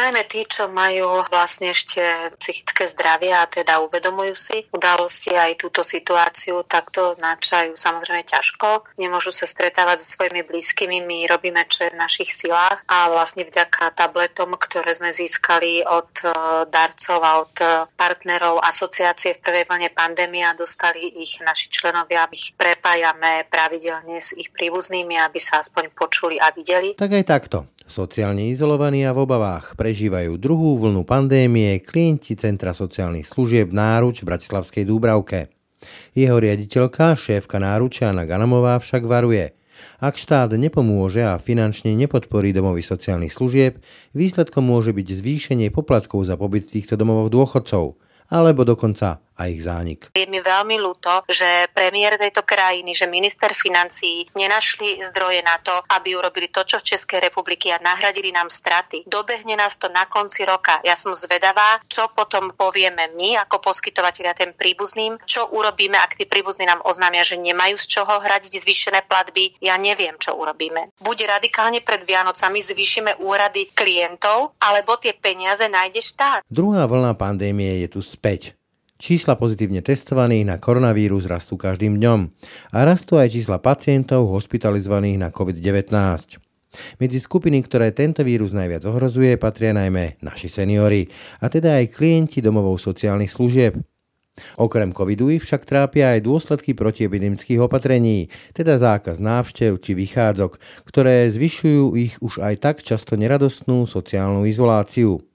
najmä tí, čo majú vlastne ešte psychické zdravie a teda uvedomujú si udalosti aj túto situáciu, tak to označajú samozrejme ťažko. Nemôžu sa stretávať so svojimi blízkymi, my robíme čo je v našich silách a vlastne vďaka tabletom, ktoré sme získali od e, darcov a od e, partnerov asociácie v prvej vlne pandémie a dostali ich naši členovia, ich prepájame pravidelne s ich príbuznými, aby sa aspoň počuli a videli. Tak aj takto. Sociálne izolovaní a v obavách prežívajú druhú vlnu pandémie klienti Centra sociálnych služieb Náruč v Bratislavskej Dúbravke. Jeho riaditeľka, šéfka Náruča Anna Ganamová však varuje. Ak štát nepomôže a finančne nepodporí domovy sociálnych služieb, výsledkom môže byť zvýšenie poplatkov za pobyt v týchto domovoch dôchodcov, alebo dokonca a ich zánik. Je mi veľmi ľúto, že premiér tejto krajiny, že minister financí nenašli zdroje na to, aby urobili to, čo v Českej republiky a nahradili nám straty. Dobehne nás to na konci roka. Ja som zvedavá, čo potom povieme my ako poskytovateľia tým príbuzným, čo urobíme, ak tí príbuzní nám oznámia, že nemajú z čoho hradiť zvýšené platby. Ja neviem, čo urobíme. Buď radikálne pred Vianocami zvýšime úrady klientov, alebo tie peniaze nájde štát. Druhá vlna pandémie je tu späť. Čísla pozitívne testovaných na koronavírus rastú každým dňom a rastú aj čísla pacientov hospitalizovaných na COVID-19. Medzi skupiny, ktoré tento vírus najviac ohrozuje, patria najmä naši seniory, a teda aj klienti domovou sociálnych služieb. Okrem covidu ich však trápia aj dôsledky protiepidemických opatrení, teda zákaz návštev či vychádzok, ktoré zvyšujú ich už aj tak často neradostnú sociálnu izoláciu.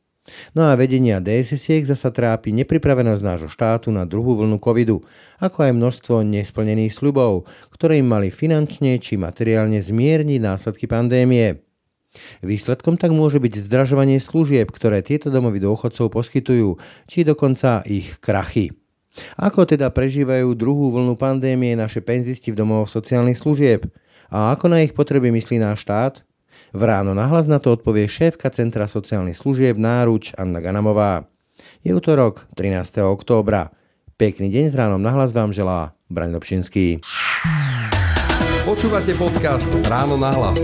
No a vedenia DSS zasa trápi nepripravenosť nášho štátu na druhú vlnu covidu, ako aj množstvo nesplnených sľubov, ktoré im mali finančne či materiálne zmierniť následky pandémie. Výsledkom tak môže byť zdražovanie služieb, ktoré tieto domovy dôchodcov poskytujú, či dokonca ich krachy. Ako teda prežívajú druhú vlnu pandémie naše penzisti v domovoch sociálnych služieb? A ako na ich potreby myslí náš štát? V ráno nahlas na to odpovie šéfka Centra sociálnych služieb Náruč Anna Ganamová. Je útorok 13. októbra. Pekný deň s ránom nahlas vám želá Braň Dobšinský. Počúvate podcast Ráno nahlas.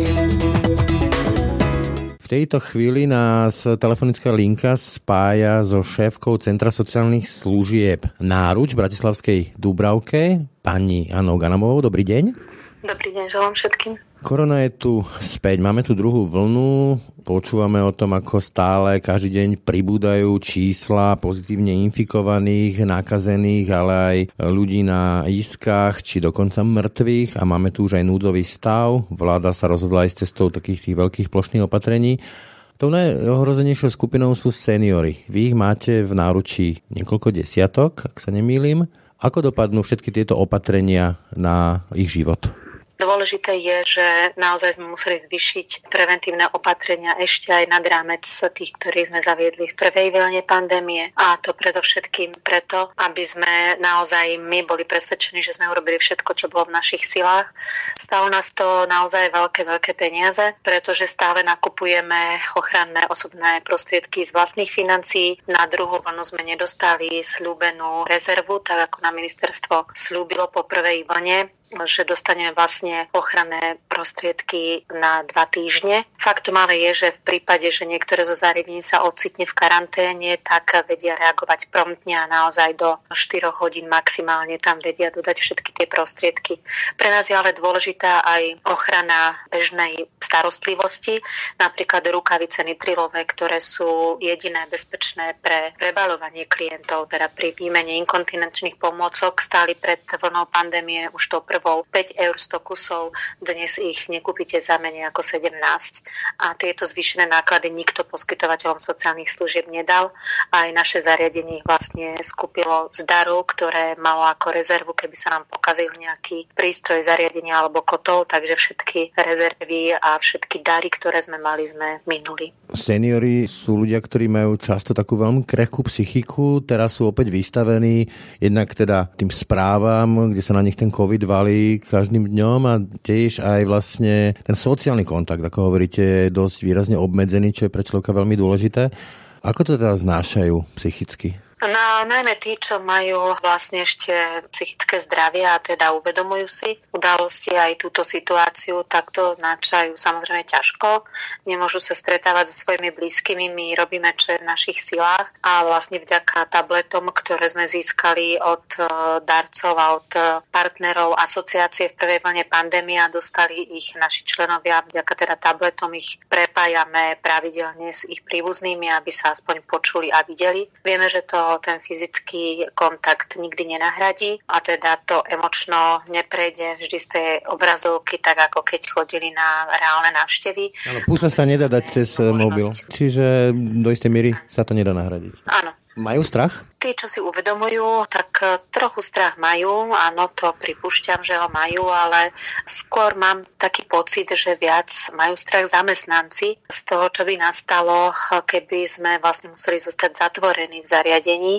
V tejto chvíli nás telefonická linka spája so šéfkou Centra sociálnych služieb Náruč v Bratislavskej Dúbravke, pani Anou Ganamovou. Dobrý deň. Dobrý deň, želám všetkým. Korona je tu späť, máme tu druhú vlnu, počúvame o tom, ako stále každý deň pribúdajú čísla pozitívne infikovaných, nakazených, ale aj ľudí na iskách, či dokonca mŕtvych a máme tu už aj núdzový stav. Vláda sa rozhodla aj s cestou takých tých veľkých plošných opatrení. Tou najohrozenejšou skupinou sú seniory. Vy ich máte v náručí niekoľko desiatok, ak sa nemýlim. Ako dopadnú všetky tieto opatrenia na ich život? Dôležité je, že naozaj sme museli zvyšiť preventívne opatrenia ešte aj nad rámec tých, ktorých sme zaviedli v prvej vlne pandémie a to predovšetkým preto, aby sme naozaj my boli presvedčení, že sme urobili všetko, čo bolo v našich silách. Stalo nás to naozaj veľké, veľké peniaze, pretože stále nakupujeme ochranné osobné prostriedky z vlastných financií. Na druhú vlnu sme nedostali slúbenú rezervu, tak ako na ministerstvo slúbilo po prvej vlne že dostaneme vlastne ochranné prostriedky na dva týždne. Faktom ale je, že v prípade, že niektoré zo zariadení sa ocitne v karanténe, tak vedia reagovať promptne a naozaj do 4 hodín maximálne tam vedia dodať všetky tie prostriedky. Pre nás je ale dôležitá aj ochrana bežnej starostlivosti, napríklad rukavice nitrilové, ktoré sú jediné bezpečné pre prebalovanie klientov, teda pri výmene inkontinenčných pomôcok stáli pred vlnou pandémie už to prv prvou 5 eur 100 kusov, dnes ich nekúpite za menej ako 17. A tieto zvýšené náklady nikto poskytovateľom sociálnych služieb nedal aj naše zariadenie vlastne skúpilo z daru, ktoré malo ako rezervu, keby sa nám pokazil nejaký prístroj zariadenia alebo kotol, takže všetky rezervy a všetky dary, ktoré sme mali, sme minuli. Seniory sú ľudia, ktorí majú často takú veľmi krehkú psychiku, teraz sú opäť vystavení jednak teda tým správam, kde sa na nich ten COVID valí mali každým dňom a tiež aj vlastne ten sociálny kontakt, ako hovoríte, je dosť výrazne obmedzený, čo je pre človeka veľmi dôležité. Ako to teda znášajú psychicky? No, najmä tí, čo majú vlastne ešte psychické zdravie a teda uvedomujú si udalosti aj túto situáciu, tak to označajú samozrejme ťažko. Nemôžu sa stretávať so svojimi blízkymi, my robíme čo je v našich silách a vlastne vďaka tabletom, ktoré sme získali od e, darcov a od e, partnerov asociácie v prvej vlne pandémie a dostali ich naši členovia, vďaka teda tabletom ich prepájame pravidelne s ich príbuznými, aby sa aspoň počuli a videli. Vieme, že to ten fyzický kontakt nikdy nenahradí a teda to emočno neprejde vždy z tej obrazovky, tak ako keď chodili na reálne návštevy. Áno, pusa sa nedá dať cez mobil, čiže do istej miery sa to nedá nahradiť. Áno. Majú strach? Tí, čo si uvedomujú, tak e, trochu strach majú, áno, to pripúšťam, že ho majú, ale skôr mám taký pocit, že viac majú strach zamestnanci z toho, čo by nastalo, keby sme vlastne museli zostať zatvorení v zariadení.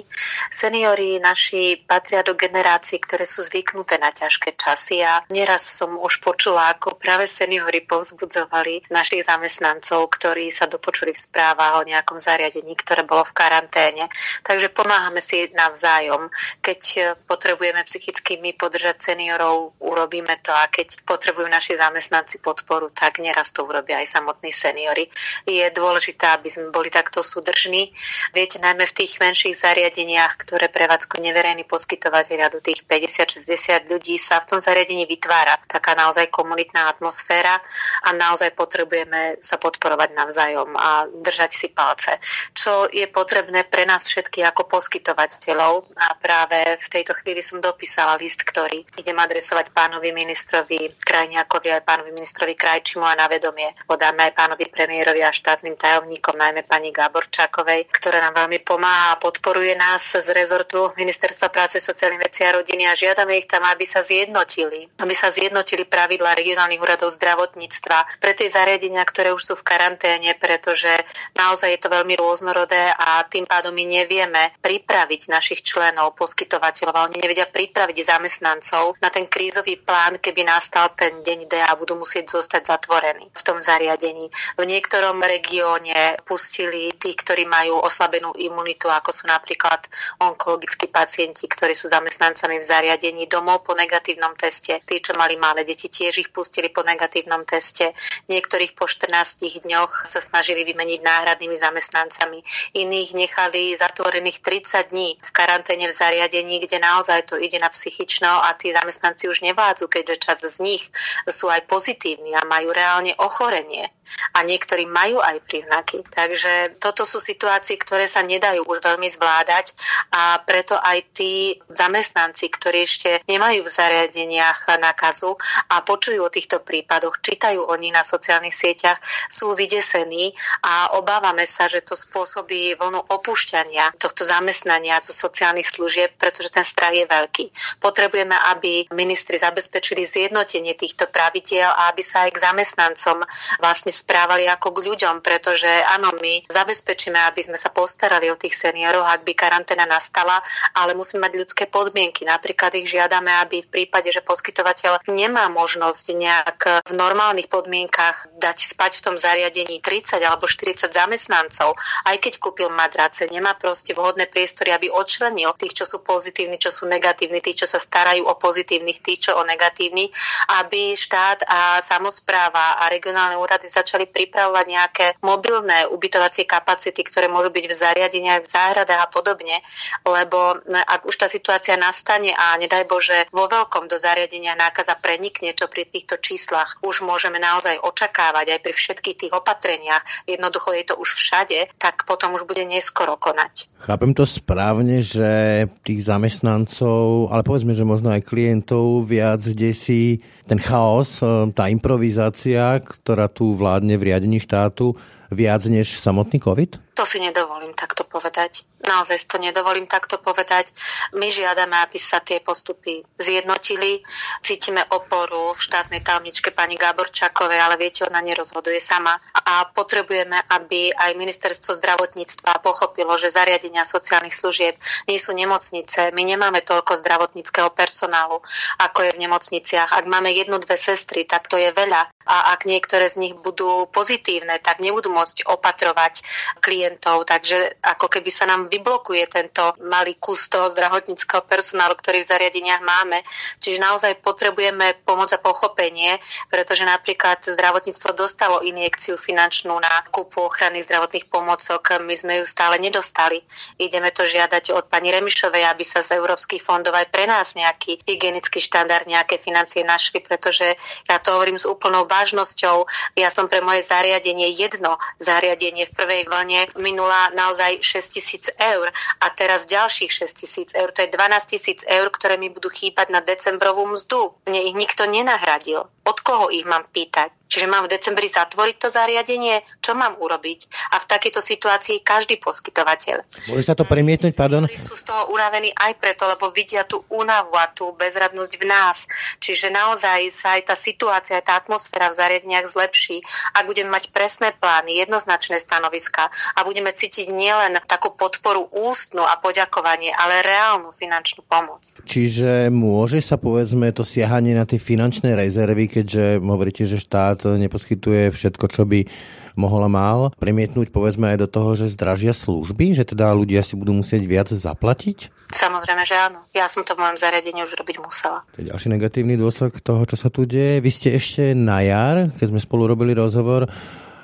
Seniori naši patria do generácií, ktoré sú zvyknuté na ťažké časy a nieraz som už počula, ako práve seniori povzbudzovali našich zamestnancov, ktorí sa dopočuli v správach o nejakom zariadení, ktoré bolo v karanténe. Takže pomáham pomáhame si navzájom. Keď e, potrebujeme psychicky my podržať seniorov, urobíme to a keď potrebujú naši zamestnanci podporu, tak neraz to urobia aj samotní seniory. Je dôležité, aby sme boli takto súdržní. Viete, najmä v tých menších zariadeniach, ktoré prevádzku neverejní poskytovateľia do tých 50-60 ľudí sa v tom zariadení vytvára taká naozaj komunitná atmosféra a naozaj potrebujeme sa podporovať navzájom a držať si palce. Čo je potrebné pre nás všetky ako poskytovateľ poskytovateľov. A práve v tejto chvíli som dopísala list, ktorý idem adresovať pánovi ministrovi Krajniakovi aj pánovi ministrovi Krajčimu a na vedomie podáme aj pánovi premiérovi a štátnym tajomníkom, najmä pani Gáborčákovej, ktorá nám veľmi pomáha a podporuje nás z rezortu Ministerstva práce, sociálnych vecí a rodiny a žiadame ich tam, aby sa zjednotili, aby sa zjednotili pravidla regionálnych úradov zdravotníctva pre tie zariadenia, ktoré už sú v karanténe, pretože naozaj je to veľmi rôznorodé a tým pádom my nevieme pripraviť pripraviť našich členov, poskytovateľov, ale oni nevedia pripraviť zamestnancov na ten krízový plán, keby nastal ten deň D a budú musieť zostať zatvorení v tom zariadení. V niektorom regióne pustili tí, ktorí majú oslabenú imunitu, ako sú napríklad onkologickí pacienti, ktorí sú zamestnancami v zariadení domov po negatívnom teste. Tí, čo mali malé deti, tiež ich pustili po negatívnom teste. Niektorých po 14 dňoch sa snažili vymeniť náhradnými zamestnancami. Iných nechali zatvorených 30 dní v karanténe v zariadení, kde naozaj to ide na psychično a tí zamestnanci už nevádzu, keďže čas z nich sú aj pozitívni a majú reálne ochorenie a niektorí majú aj príznaky. Takže toto sú situácie, ktoré sa nedajú už veľmi zvládať a preto aj tí zamestnanci, ktorí ešte nemajú v zariadeniach nakazu a počujú o týchto prípadoch, čítajú oni na sociálnych sieťach, sú vydesení a obávame sa, že to spôsobí vlnu opúšťania tohto zamestnania zo sociálnych služieb, pretože ten strach je veľký. Potrebujeme, aby ministri zabezpečili zjednotenie týchto pravidiel a aby sa aj k zamestnancom vlastne správali ako k ľuďom, pretože áno, my zabezpečíme, aby sme sa postarali o tých seniorov, ak by karanténa nastala, ale musíme mať ľudské podmienky. Napríklad ich žiadame, aby v prípade, že poskytovateľ nemá možnosť nejak v normálnych podmienkach dať spať v tom zariadení 30 alebo 40 zamestnancov, aj keď kúpil madrace, nemá proste vhodné priestory, aby odčlenil tých, čo sú pozitívni, čo sú negatívni, tých, čo sa starajú o pozitívnych, tých, čo o negatívnych, aby štát a samozpráva a regionálne úrady začali pripravovať nejaké mobilné ubytovacie kapacity, ktoré môžu byť v zariadeniach, v záhradách a podobne, lebo ak už tá situácia nastane a nedaj Bože vo veľkom do zariadenia nákaza prenikne, čo pri týchto číslach už môžeme naozaj očakávať aj pri všetkých tých opatreniach, jednoducho je to už všade, tak potom už bude neskoro konať. Chápem to správne, že tých zamestnancov, ale povedzme, že možno aj klientov viac desí ten chaos, e, tá improvizácia, ktorá tu vládne v riadení štátu, viac než samotný COVID? To si nedovolím takto povedať. Naozaj to nedovolím takto povedať. My žiadame, aby sa tie postupy zjednotili. Cítime oporu v štátnej tajomničke pani Gáborčakovej, ale viete, ona nerozhoduje sama. A potrebujeme, aby aj ministerstvo zdravotníctva pochopilo, že zariadenia sociálnych služieb nie sú nemocnice. My nemáme toľko zdravotníckého personálu, ako je v nemocniciach. Ak máme jednu, dve sestry, tak to je veľa. A ak niektoré z nich budú pozitívne, tak nebudú pomôcť opatrovať klientov. Takže ako keby sa nám vyblokuje tento malý kus toho zdravotníckého personálu, ktorý v zariadeniach máme. Čiže naozaj potrebujeme pomoc a pochopenie, pretože napríklad zdravotníctvo dostalo injekciu finančnú na kúpu ochrany zdravotných pomocok. My sme ju stále nedostali. Ideme to žiadať od pani Remišovej, aby sa z európskych fondov aj pre nás nejaký hygienický štandard, nejaké financie našli, pretože ja to hovorím s úplnou vážnosťou. Ja som pre moje zariadenie jedno zariadenie v prvej vlne minula naozaj 6 tisíc eur a teraz ďalších 6 tisíc eur. To je 12 tisíc eur, ktoré mi budú chýbať na decembrovú mzdu. Mne ich nikto nenahradil. Od koho ich mám pýtať? Čiže mám v decembri zatvoriť to zariadenie? Čo mám urobiť? A v takejto situácii každý poskytovateľ. Môže sa to premietnúť, pardon? sú z toho unavení aj preto, lebo vidia tú únavu a tú bezradnosť v nás. Čiže naozaj sa aj tá situácia, aj tá atmosféra v zariadeniach zlepší, ak budeme mať presné plány, jednoznačné stanoviska a budeme cítiť nielen takú podporu ústnu a poďakovanie, ale reálnu finančnú pomoc. Čiže môže sa povedzme to siahanie na tie finančné rezervy, keďže hovoríte, že štát neposkytuje všetko, čo by mohol a mal, premietnúť povedzme aj do toho, že zdražia služby, že teda ľudia si budú musieť viac zaplatiť? Samozrejme, že áno. Ja som to v mojom zariadení už robiť musela. To je ďalší negatívny dôsledok toho, čo sa tu deje. Vy ste ešte na jar, keď sme spolu robili rozhovor,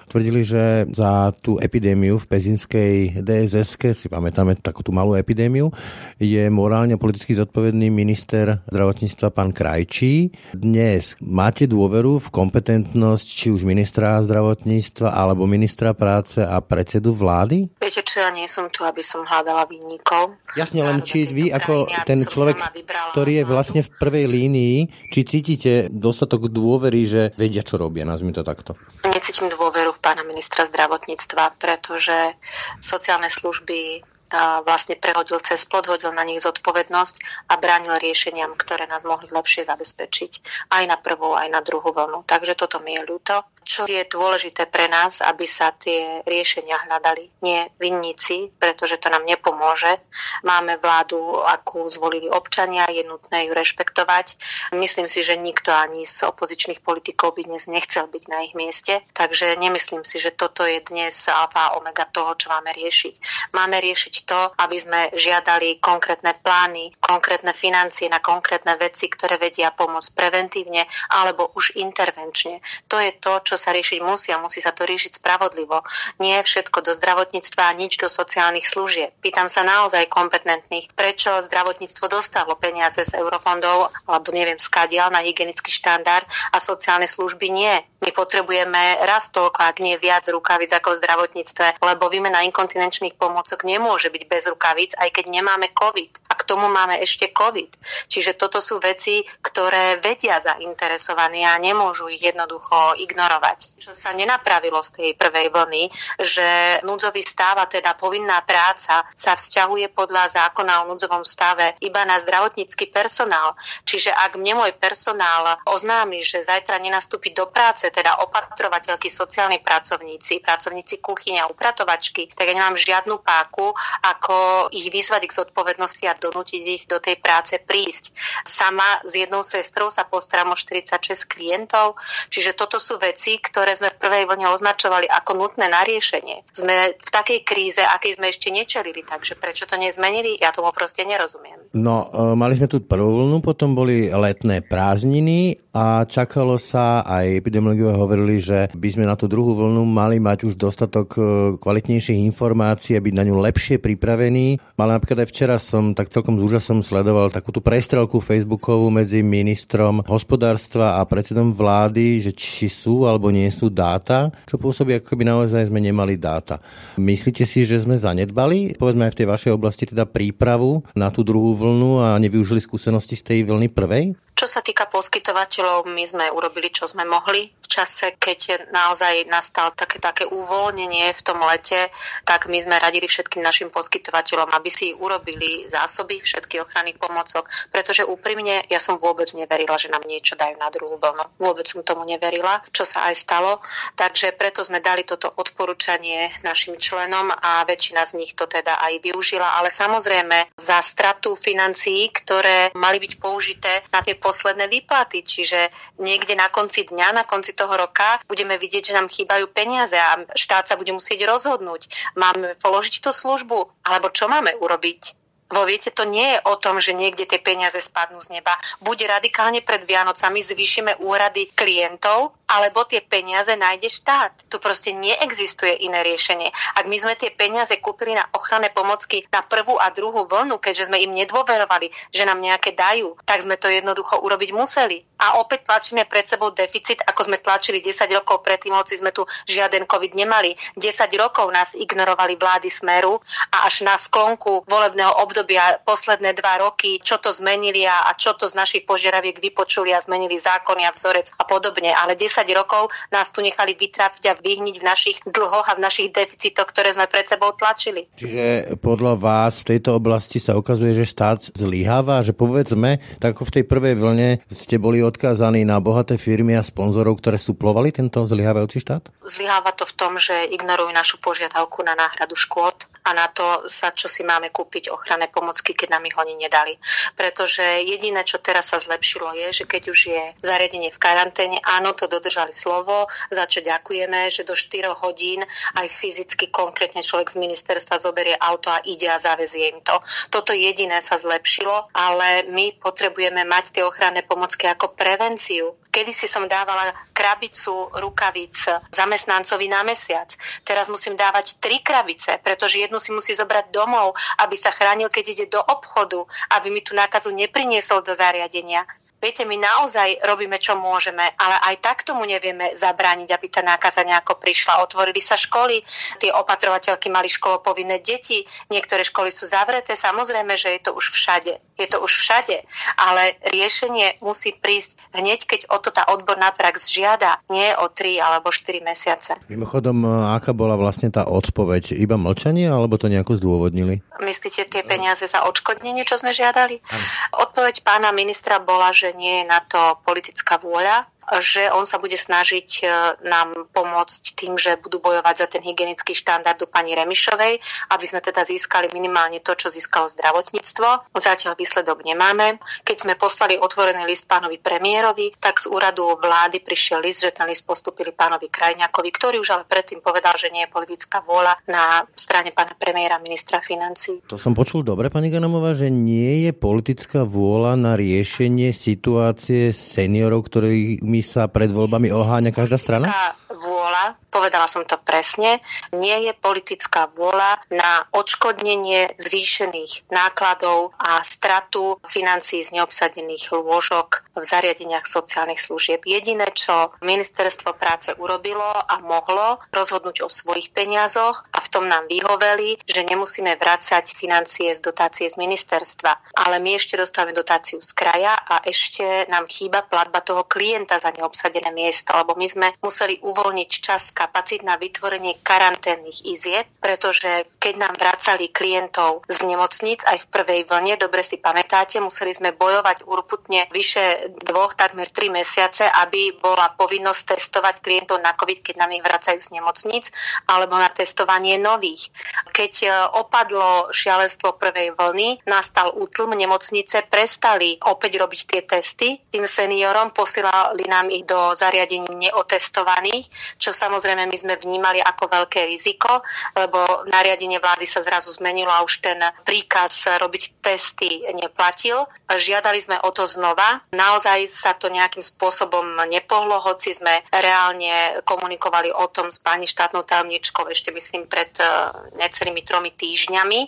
tvrdili, že za tú epidémiu v pezinskej dss si pamätáme takú tú malú epidémiu, je morálne politicky zodpovedný minister zdravotníctva pán Krajčí. Dnes máte dôveru v kompetentnosť či už ministra zdravotníctva alebo ministra práce a predsedu vlády? Viete čo, ja nie som tu, aby som hľadala vinníkov. Jasne, len či vy ako ten človek, ktorý je vlastne v prvej línii, či cítite dostatok dôvery, že vedia, čo robia, nazvime to takto? Necítim dôveru pána ministra zdravotníctva, pretože sociálne služby vlastne prehodil cez plod, hodil na nich zodpovednosť a bránil riešeniam, ktoré nás mohli lepšie zabezpečiť aj na prvú, aj na druhú vlnu. Takže toto mi je ľúto čo je dôležité pre nás, aby sa tie riešenia hľadali. Nie vinníci, pretože to nám nepomôže. Máme vládu, akú zvolili občania, je nutné ju rešpektovať. Myslím si, že nikto ani z opozičných politikov by dnes nechcel byť na ich mieste, takže nemyslím si, že toto je dnes alfa a omega toho, čo máme riešiť. Máme riešiť to, aby sme žiadali konkrétne plány, konkrétne financie na konkrétne veci, ktoré vedia pomôcť preventívne alebo už intervenčne. To je to, čo sa riešiť musí a musí sa to riešiť spravodlivo. Nie všetko do zdravotníctva a nič do sociálnych služieb. Pýtam sa naozaj kompetentných, prečo zdravotníctvo dostalo peniaze z eurofondov alebo neviem skadial na hygienický štandard a sociálne služby nie. My potrebujeme raz toľko, ak nie viac rukavic ako v zdravotníctve, lebo výmena inkontinenčných pomôcok nemôže byť bez rukavic, aj keď nemáme COVID. A tomu máme ešte COVID. Čiže toto sú veci, ktoré vedia zainteresovaní a nemôžu ich jednoducho ignorovať. Čo sa nenapravilo z tej prvej vlny, že núdzový stav teda povinná práca sa vzťahuje podľa zákona o núdzovom stave iba na zdravotnícky personál. Čiže ak mne môj personál oznámi, že zajtra nenastúpi do práce, teda opatrovateľky, sociálni pracovníci, pracovníci kuchyne a upratovačky, tak ja nemám žiadnu páku, ako ich vyzvať k zodpovednosti a donútiť ich do tej práce prísť. Sama s jednou sestrou sa postaram o 46 klientov, čiže toto sú veci, ktoré sme v prvej vlne označovali ako nutné na riešenie. Sme v takej kríze, akej sme ešte nečelili, takže prečo to nezmenili, ja tomu proste nerozumiem. No, e, mali sme tu prvú vlnu, potom boli letné prázdniny a čakalo sa, aj epidemiológovia hovorili, že by sme na tú druhú vlnu mali mať už dostatok e, kvalitnejších informácií a byť na ňu lepšie pripravení. Ale napríklad aj včera som tak celkom s úžasom sledoval takú tú prestrelku facebookovú medzi ministrom hospodárstva a predsedom vlády, že či sú alebo nie sú dáta, čo pôsobí ako keby naozaj sme nemali dáta. Myslíte si, že sme zanedbali, povedzme aj v tej vašej oblasti, teda prípravu na tú druhú vlnu a nevyužili skúsenosti z tej vlny prvej? Čo sa týka poskytovateľov, my sme urobili, čo sme mohli. V čase, keď naozaj nastal také, také uvoľnenie v tom lete, tak my sme radili všetkým našim poskytovateľom, aby si urobili zásoby všetky ochranných pomocok, pretože úprimne ja som vôbec neverila, že nám niečo dajú na druhú vlnu. Vôbec som tomu neverila, čo sa aj stalo. Takže preto sme dali toto odporúčanie našim členom a väčšina z nich to teda aj využila. Ale samozrejme za stratu financií, ktoré mali byť použité na tie posledné výplaty, čiže niekde na konci dňa, na konci toho roka budeme vidieť, že nám chýbajú peniaze a štát sa bude musieť rozhodnúť. Máme položiť tú službu, alebo čo máme urobiť? Vo viete, to nie je o tom, že niekde tie peniaze spadnú z neba. Buď radikálne pred Vianocami zvýšime úrady klientov, alebo tie peniaze nájde štát. Tu proste neexistuje iné riešenie. Ak my sme tie peniaze kúpili na ochranné pomocky na prvú a druhú vlnu, keďže sme im nedôverovali, že nám nejaké dajú, tak sme to jednoducho urobiť museli. A opäť tlačíme pred sebou deficit, ako sme tlačili 10 rokov predtým, hoci sme tu žiaden COVID nemali. 10 rokov nás ignorovali vlády Smeru a až na sklonku volebného obdobia posledné dva roky, čo to zmenili a, a čo to z našich požiadaviek vypočuli a zmenili zákony a vzorec a podobne. Ale 10 10 rokov nás tu nechali vytrapiť a vyhniť v našich dlhoch a v našich deficitoch, ktoré sme pred sebou tlačili. Čiže podľa vás v tejto oblasti sa ukazuje, že štát zlyháva, že povedzme, tak ako v tej prvej vlne ste boli odkázaní na bohaté firmy a sponzorov, ktoré suplovali tento zlyhávajúci štát? Zlyháva to v tom, že ignorujú našu požiadavku na náhradu škôd a na to, sa čo si máme kúpiť ochranné pomocky, keď nám ich oni nedali. Pretože jediné, čo teraz sa zlepšilo, je, že keď už je zariadenie v karanténe, áno, to dodržali slovo, za čo ďakujeme, že do 4 hodín aj fyzicky konkrétne človek z ministerstva zoberie auto a ide a zavezie im to. Toto jediné sa zlepšilo, ale my potrebujeme mať tie ochranné pomocky ako prevenciu. Kedy si som dávala krabicu rukavic zamestnancovi na mesiac. Teraz musím dávať tri krabice, pretože jednu si musí zobrať domov, aby sa chránil, keď ide do obchodu, aby mi tú nákazu nepriniesol do zariadenia. Viete, my naozaj robíme, čo môžeme, ale aj tak tomu nevieme zabrániť, aby tá nákaza nejako prišla. Otvorili sa školy, tie opatrovateľky mali školopovinné deti, niektoré školy sú zavreté, samozrejme, že je to už všade. Je to už všade, ale riešenie musí prísť hneď, keď o to tá odborná prax žiada, nie o 3 alebo 4 mesiace. Mimochodom, aká bola vlastne tá odpoveď? Iba mlčanie, alebo to nejako zdôvodnili? Myslíte tie peniaze za odškodnenie, čo sme žiadali? Ano. Odpoveď pána ministra bola, že nie je na to politická vôľa že on sa bude snažiť e, nám pomôcť tým, že budú bojovať za ten hygienický štandard u pani Remišovej, aby sme teda získali minimálne to, čo získalo zdravotníctvo. Zatiaľ výsledok nemáme. Keď sme poslali otvorený list pánovi premiérovi, tak z úradu vlády prišiel list, že ten list postupili pánovi Krajňakovi, ktorý už ale predtým povedal, že nie je politická vôľa na strane pána premiéra ministra financí. To som počul dobre, pani Ganamová, že nie je politická vôľa na riešenie situácie seniorov, ktorí my sa pred voľbami oháňa každá strana? vôľa, povedala som to presne, nie je politická vôľa na odškodnenie zvýšených nákladov a stratu financií z neobsadených lôžok v zariadeniach sociálnych služieb. Jediné, čo ministerstvo práce urobilo a mohlo rozhodnúť o svojich peniazoch a v tom nám vyhoveli, že nemusíme vrácať financie z dotácie z ministerstva. Ale my ešte dostávame dotáciu z kraja a ešte nám chýba platba toho klienta za neobsadené miesto, lebo my sme museli uvoľniť čas, kapacít na vytvorenie karanténnych izieb, pretože keď nám vracali klientov z nemocníc aj v prvej vlne, dobre si pamätáte, museli sme bojovať urputne vyše dvoch, takmer tri mesiace, aby bola povinnosť testovať klientov na COVID, keď nám ich vracajú z nemocníc, alebo na testovanie nových. Keď e, opadlo šialenstvo prvej vlny, nastal útlm, nemocnice prestali opäť robiť tie testy tým seniorom, posielali nám ich do zariadení neotestovaných, čo samozrejme my sme vnímali ako veľké riziko, lebo nariadenie vlády sa zrazu zmenilo a už ten príkaz robiť testy neplatil. Žiadali sme o to znova. Naozaj sa to nejakým spôsobom nepohlo, hoci sme reálne komunikovali o tom s pani štátnou tajomničkou ešte myslím pred e, necelými tromi týždňami.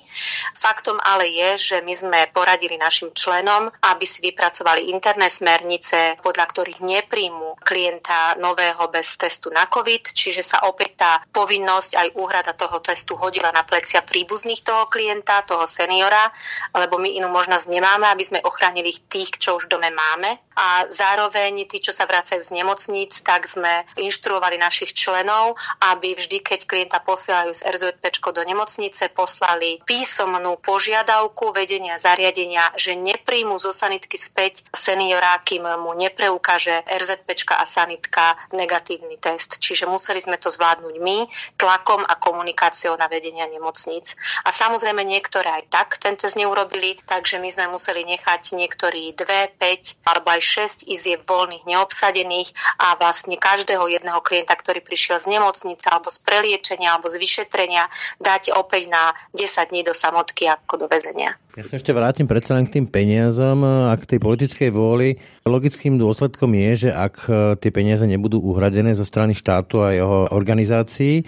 Faktom ale je, že my sme poradili našim členom, aby si vypracovali interné smernice, podľa ktorých nepríjmu klienta nového bez testu na COVID, čiže sa opäť tá povinnosť aj úhrada toho testu hodila na plecia príbuzných toho klienta, toho seniora, lebo my inú možnosť nemáme, aby sme ochránili tých, čo už v dome máme. A zároveň tí, čo sa vracajú z nemocníc, tak sme inštruovali našich členov, aby vždy, keď klienta posielajú z RZP do nemocnice, poslali písomnú požiadavku vedenia zariadenia, že nepríjmu zo sanitky späť seniora, kým mu nepreukáže RZP a sanitka negatívny test. Čiže museli sme to zvládnuť my tlakom a komunikáciou na vedenia nemocníc. A samozrejme niektoré aj tak ten test neurobili, takže my sme museli nechať niektorí 2, 5 alebo aj 6 izieb voľných neobsadených a vlastne každého jedného klienta, ktorý prišiel z nemocnice alebo z preliečenia alebo z vyšetrenia, dať opäť na 10 dní do samotky ako do väzenia. Ja sa ešte vrátim predsa len k tým peniazom a k tej politickej vôli. Logickým dôsledkom je, že ak tie peniaze nebudú uhradené zo strany štátu a jeho organizácií,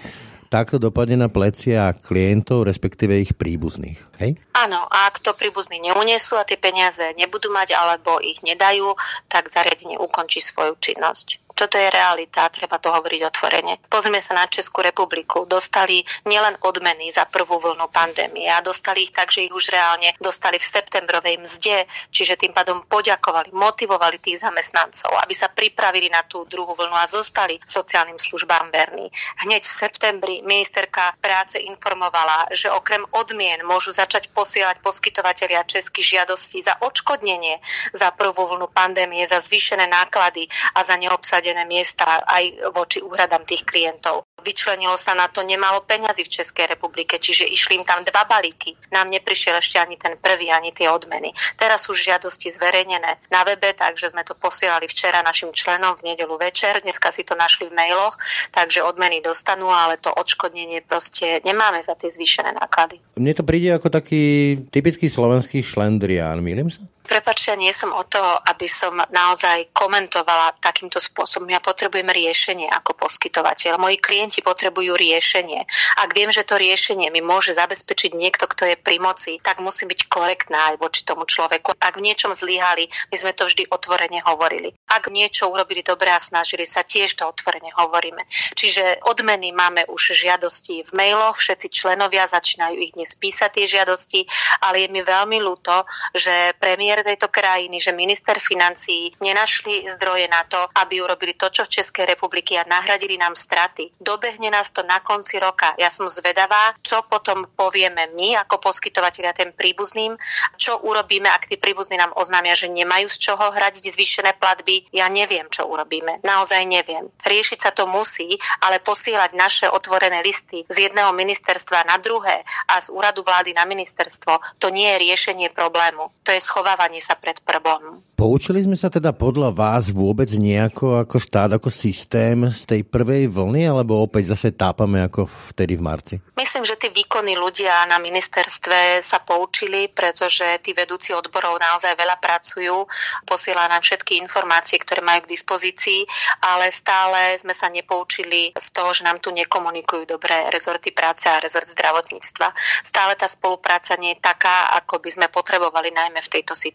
tak to dopadne na plecia klientov, respektíve ich príbuzných. Hej? Áno, a ak to príbuzní neunesú a tie peniaze nebudú mať alebo ich nedajú, tak zariadenie ukončí svoju činnosť. Toto je realita, treba to hovoriť otvorene. Pozrieme sa na Českú republiku. Dostali nielen odmeny za prvú vlnu pandémie a dostali ich tak, že ich už reálne dostali v septembrovej mzde, čiže tým pádom poďakovali, motivovali tých zamestnancov, aby sa pripravili na tú druhú vlnu a zostali sociálnym službám verní. Hneď v septembri ministerka práce informovala, že okrem odmien môžu začať posielať poskytovateľia českých žiadostí za odškodnenie za prvú vlnu pandémie, za zvýšené náklady a za neobsadené obsadené miesta aj voči úhradám tých klientov. Vyčlenilo sa na to nemalo peňazí v Českej republike, čiže išli im tam dva balíky. Nám neprišiel ešte ani ten prvý, ani tie odmeny. Teraz sú žiadosti zverejnené na webe, takže sme to posielali včera našim členom v nedelu večer. Dneska si to našli v mailoch, takže odmeny dostanú, ale to odškodnenie proste nemáme za tie zvýšené náklady. Mne to príde ako taký typický slovenský šlendrián, milím sa? Prepačte, nie som o to, aby som naozaj komentovala takýmto spôsobom. Ja potrebujem riešenie ako poskytovateľ. Moji klienti potrebujú riešenie. Ak viem, že to riešenie mi môže zabezpečiť niekto, kto je pri moci, tak musím byť korektná aj voči tomu človeku. Ak v niečom zlyhali, my sme to vždy otvorene hovorili. Ak niečo urobili dobre a snažili sa, tiež to otvorene hovoríme. Čiže odmeny máme už žiadosti v mailoch, všetci členovia začínajú ich dnes písať tie žiadosti, ale je mi veľmi ľúto, že premiér premiér tejto krajiny, že minister financií nenašli zdroje na to, aby urobili to, čo v Českej republiky a nahradili nám straty. Dobehne nás to na konci roka. Ja som zvedavá, čo potom povieme my ako poskytovateľia tým príbuzným, čo urobíme, ak tí príbuzní nám oznámia, že nemajú z čoho hradiť zvýšené platby. Ja neviem, čo urobíme. Naozaj neviem. Riešiť sa to musí, ale posielať naše otvorené listy z jedného ministerstva na druhé a z úradu vlády na ministerstvo, to nie je riešenie problému. To je schovávanie správanie sa pred problémom. Poučili sme sa teda podľa vás vôbec nejako ako štát, ako systém z tej prvej vlny, alebo opäť zase tápame ako vtedy v marci? Myslím, že tí výkonní ľudia na ministerstve sa poučili, pretože tí vedúci odborov naozaj veľa pracujú, posiela nám všetky informácie, ktoré majú k dispozícii, ale stále sme sa nepoučili z toho, že nám tu nekomunikujú dobré rezorty práce a rezort zdravotníctva. Stále tá spolupráca nie je taká, ako by sme potrebovali najmä v tejto situácii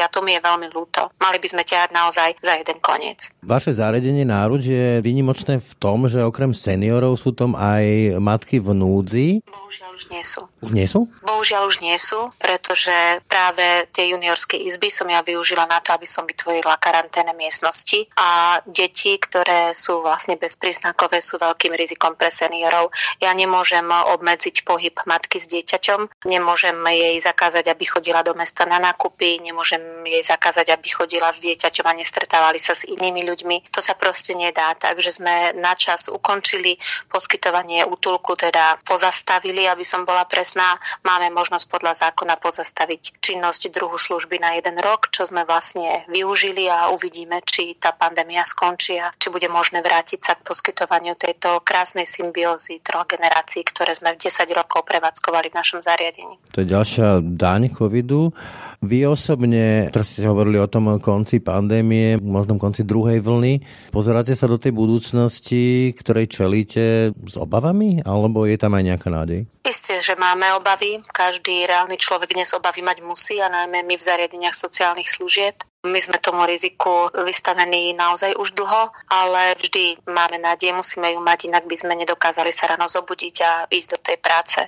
a to mi je veľmi ľúto. Mali by sme ťahať naozaj za jeden koniec. Vaše zariadenie náruč je výnimočné v tom, že okrem seniorov sú tam aj matky v núdzi núdzi? Bohužiaľ už nie sú. Už nie sú? Bohužiaľ už nie sú, pretože práve tie juniorské izby som ja využila na to, aby som vytvorila karanténne miestnosti a deti, ktoré sú vlastne bezpríznakové, sú veľkým rizikom pre seniorov. Ja nemôžem obmedziť pohyb matky s dieťaťom, nemôžem jej zakázať, aby chodila do mesta na nákupy, nemôžem jej zakázať, aby chodila s dieťaťom a nestretávali sa s inými ľuďmi. To sa proste nedá, takže sme na čas ukončili poskytovanie útulku, teda pozastavili, aby som bola presná. Máme možnosť podľa zákona pozastaviť činnosť druhu služby na jeden rok, čo sme vlastne využili a uvidíme, či tá pandémia skončí a či bude možné vrátiť sa k poskytovaniu tejto krásnej symbiózy troch generácií, ktoré sme v 10 rokov prevádzkovali v našom zariadení. To je ďalšia daň covidu. Vy osobne, teraz ste hovorili o tom konci pandémie, možnom konci druhej vlny, pozeráte sa do tej budúcnosti, ktorej čelíte s obavami, alebo je tam aj nejaká nádej? Isté, že máme obavy. Každý reálny človek dnes obavy mať musí a najmä my v zariadeniach sociálnych služieb. My sme tomu riziku vystavení naozaj už dlho, ale vždy máme nádej, musíme ju mať, inak by sme nedokázali sa ráno zobudiť a ísť do tej práce.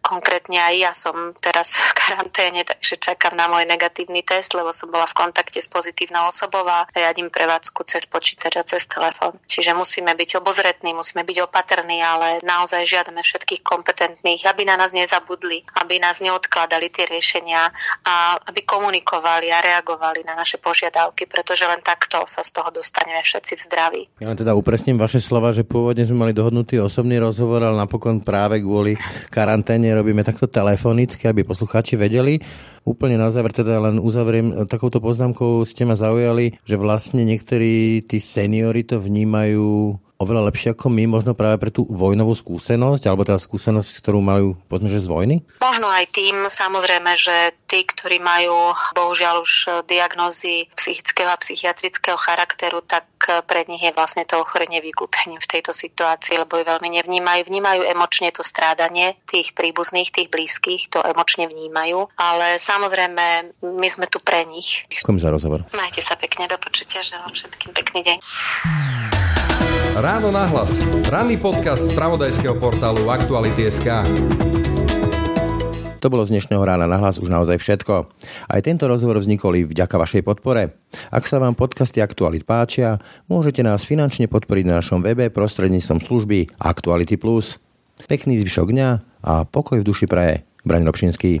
Konkrétne aj ja som teraz v karanténe, takže čakám na môj negatívny test, lebo som bola v kontakte s pozitívnou osobou a riadím prevádzku cez počítač a cez telefón. Čiže musíme byť obozretní, musíme byť opatrní, ale naozaj žiadame všetkých kompetentných, aby na nás nezabudli, aby nás neodkladali tie riešenia a aby komunikovali a reagovali na naše naše požiadavky, pretože len takto sa z toho dostaneme všetci v zdraví. Ja len teda upresním vaše slova, že pôvodne sme mali dohodnutý osobný rozhovor, ale napokon práve kvôli karanténe robíme takto telefonicky, aby poslucháči vedeli. Úplne na záver teda len uzavriem takouto poznámkou, ste ma zaujali, že vlastne niektorí tí seniory to vnímajú oveľa lepšie ako my, možno práve pre tú vojnovú skúsenosť, alebo teda skúsenosť, ktorú majú povedzme, že z vojny? Možno aj tým, samozrejme, že tí, ktorí majú bohužiaľ už diagnózy psychického a psychiatrického charakteru, tak pre nich je vlastne to ochorenie vykúpením v tejto situácii, lebo ju veľmi nevnímajú. Vnímajú emočne to strádanie tých príbuzných, tých blízkych, to emočne vnímajú, ale samozrejme my sme tu pre nich. Ďakujem za rozhovor. Majte sa pekne, do počutia, želám všetkým pekný deň. Ráno nahlas. Ranný podcast z pravodajského portálu Aktuality.sk. To bolo z dnešného rána na hlas už naozaj všetko. Aj tento rozhovor vznikol i vďaka vašej podpore. Ak sa vám podcasty Aktualit páčia, môžete nás finančne podporiť na našom webe prostredníctvom služby Aktuality+. Pekný zvyšok dňa a pokoj v duši praje. Braň Robšinský.